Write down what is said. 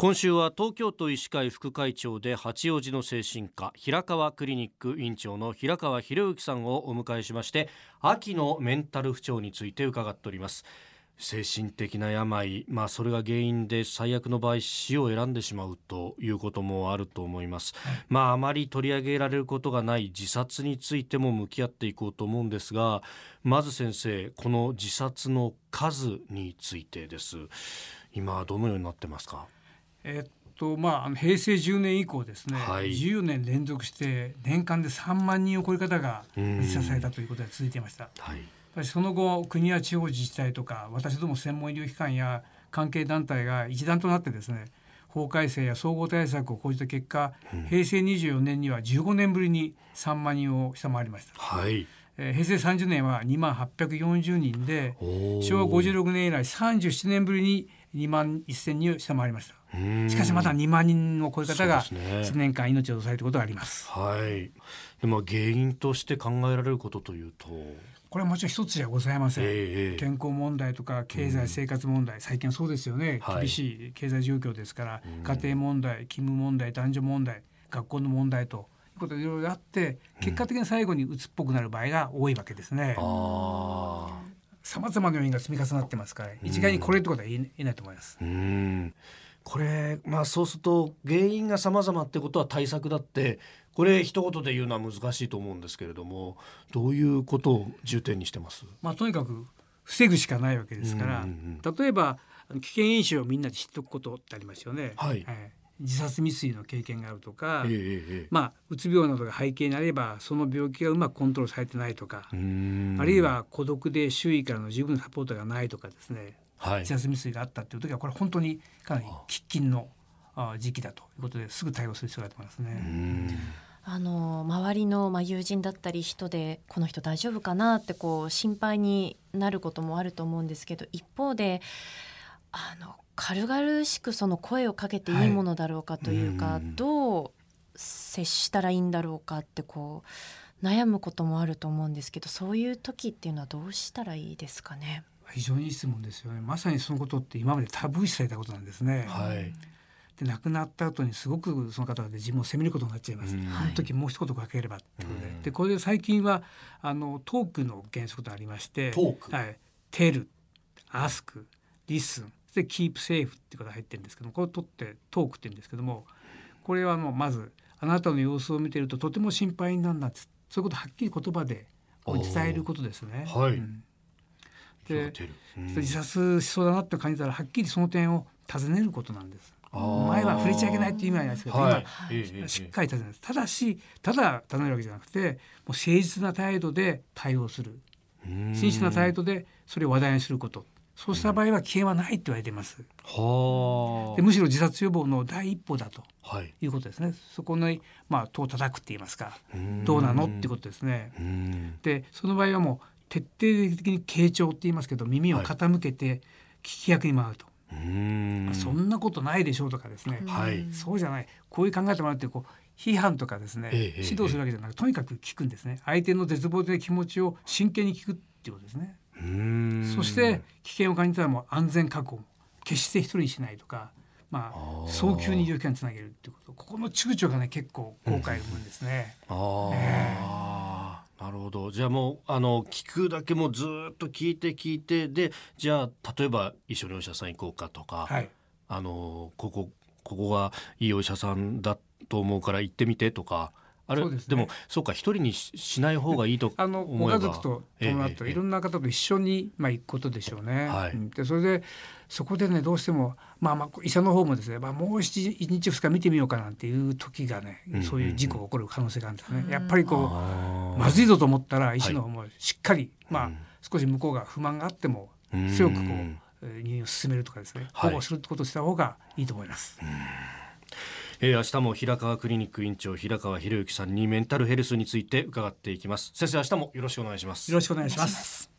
今週は東京都医師会副会長で八王子の精神科平川クリニック院長の平川博之さんをお迎えしまして秋のメンタル不調について伺っております。精神的な病、まあ、それが原因で最悪の場合死を選んでしまうということもあると思います、はい、まああまり取り上げられることがない自殺についても向き合っていこうと思うんですがまず先生この自殺の数についてです。今どのようになってますか？えっとまあ、平成10年以降ですね、はい、10年連続して年間で3万人を超える方が自殺されたということが続いていました。はいその後国や地方自治体とか私ども専門医療機関や関係団体が一段となってですね法改正や総合対策を講じた結果、うん、平成24年には15年ぶりに3万人を下回りました。はいえー、平成30年は2万840人で昭和56年以来37年ぶりに2万1000人を下回りました。しかしまだ2万人を超える方が数年間命を落とされることがあります、ね、はい。でも原因として考えられることというと？これはもちろん一つじゃございません、えー、健康問題とか経済生活問題、うん、最近そうですよね、はい、厳しい経済状況ですから、うん、家庭問題勤務問題男女問題学校の問題とことでいろいろあって結果的に最後に鬱っぽくなる場合が多いわけですね。さまざまな要因が積み重なってますから一概にこれってことは言えないと思います。うん。これまあそうすると原因が様々ってことは対策だってこれ一言で言うのは難しいと思うんですけれどもどういうことを重点にしてます、まあ、とにかく防ぐしかないわけですから、例えば危険因子をみんなで知っておくことってありますよね。はい、はい、自殺未遂の経験があるとか、えー、まあ、うつ病などが背景にあればその病気がうまくコントロールされてないとかあるいは孤独で周囲からの十分なサポートがないとかですねはい、自殺未遂があったという時はこれ本当にかなり喫緊の時期だということですぐ対応する必要があると思いますね。あの周りの、まあ、友人だったり人でこの人大丈夫かなってこう心配になることもあると思うんですけど一方であの軽々しくその声をかけていいものだろうかというか、はい、うどう接したらいいんだろうかってこう悩むこともあると思うんですけどそういう時っていうのはどうしたらいいですかね？非常にいい質問ですよね。まさにそのことって今までタブー視されたことなんですね。はい。で亡くなった後にすごくその方で自分を責めることになっちゃいます。うん、あの時もう一言かければってことで、うん、でこれで最近はあのトークの原則とありまして、トークはい、テル、アスク、リスン、でキープセーフっていうことが入ってるんですけどこれを取ってトークって言うんですけども、これはもうまずあなたの様子を見てるととても心配になるなそういうことをはっきり言葉で伝えることですね。はい、うん。で、うん、自殺しそうだなって感じたらはっきりその点を尋ねることなんです。前は触れちゃいけないっていう意味はないですけど、はい、今しっかり尋ねる。ただしただ尋ねるわけじゃなくてもう誠実な態度で対応する。真摯な態度でそれを話題にすることそうした場合は危険はないって言われています。でむしろ自殺予防の第一歩だとい。うことですね。はい、そこのまあ戸を叩くって言いますかどうなのっていうことですね。でその場合はもう徹底的に傾聴って言いますけど耳を傾けて聞き役に回ると。はい、そんなことないでしょうとかですね、はい、そうじゃない。こういう考えてもらってこう批判とかですね、ええ、指導するわけじゃなくてとにかく聞くんですね。相手の絶望的な気持ちを真剣に聞くっていうことですねそして危険を感じたらもう安全確保も決して一人にしないとかまあ早急に医療機関につなげるっていうこと。ここの躊躇がね結構後悔を生むんですね。うん、ああ、なるほど。じゃあもうあの聞くだけもずっと聞いて聞いてでじゃあ例えば一緒にお医者さん行こうかとか、はい、あのここここがいいお医者さんだと思うから行ってみてとか。あれで、ね,、もそうか一人にしない方がいいとあのご家族と伴って、いろんな方と一緒に、まあ、行くことでしょうね。はい、でそれでそこでねどうしても、まあ、まあ医者の方もですね、まあ、もう一日二日見てみようかなんていう時がねそういう事故が起こる可能性があるんですね。やっぱりこうまずいぞと思ったら医師の方もしっかり、まあ、少し向こうが不満があっても強くこう入院を進めるとかですね保護するってことをした方がいいと思います。えー、明日も平川クリニック院長平川博之さんにメンタルヘルスについて伺っていきます。先生明日もよろしくお願いします。よろしくお願いします。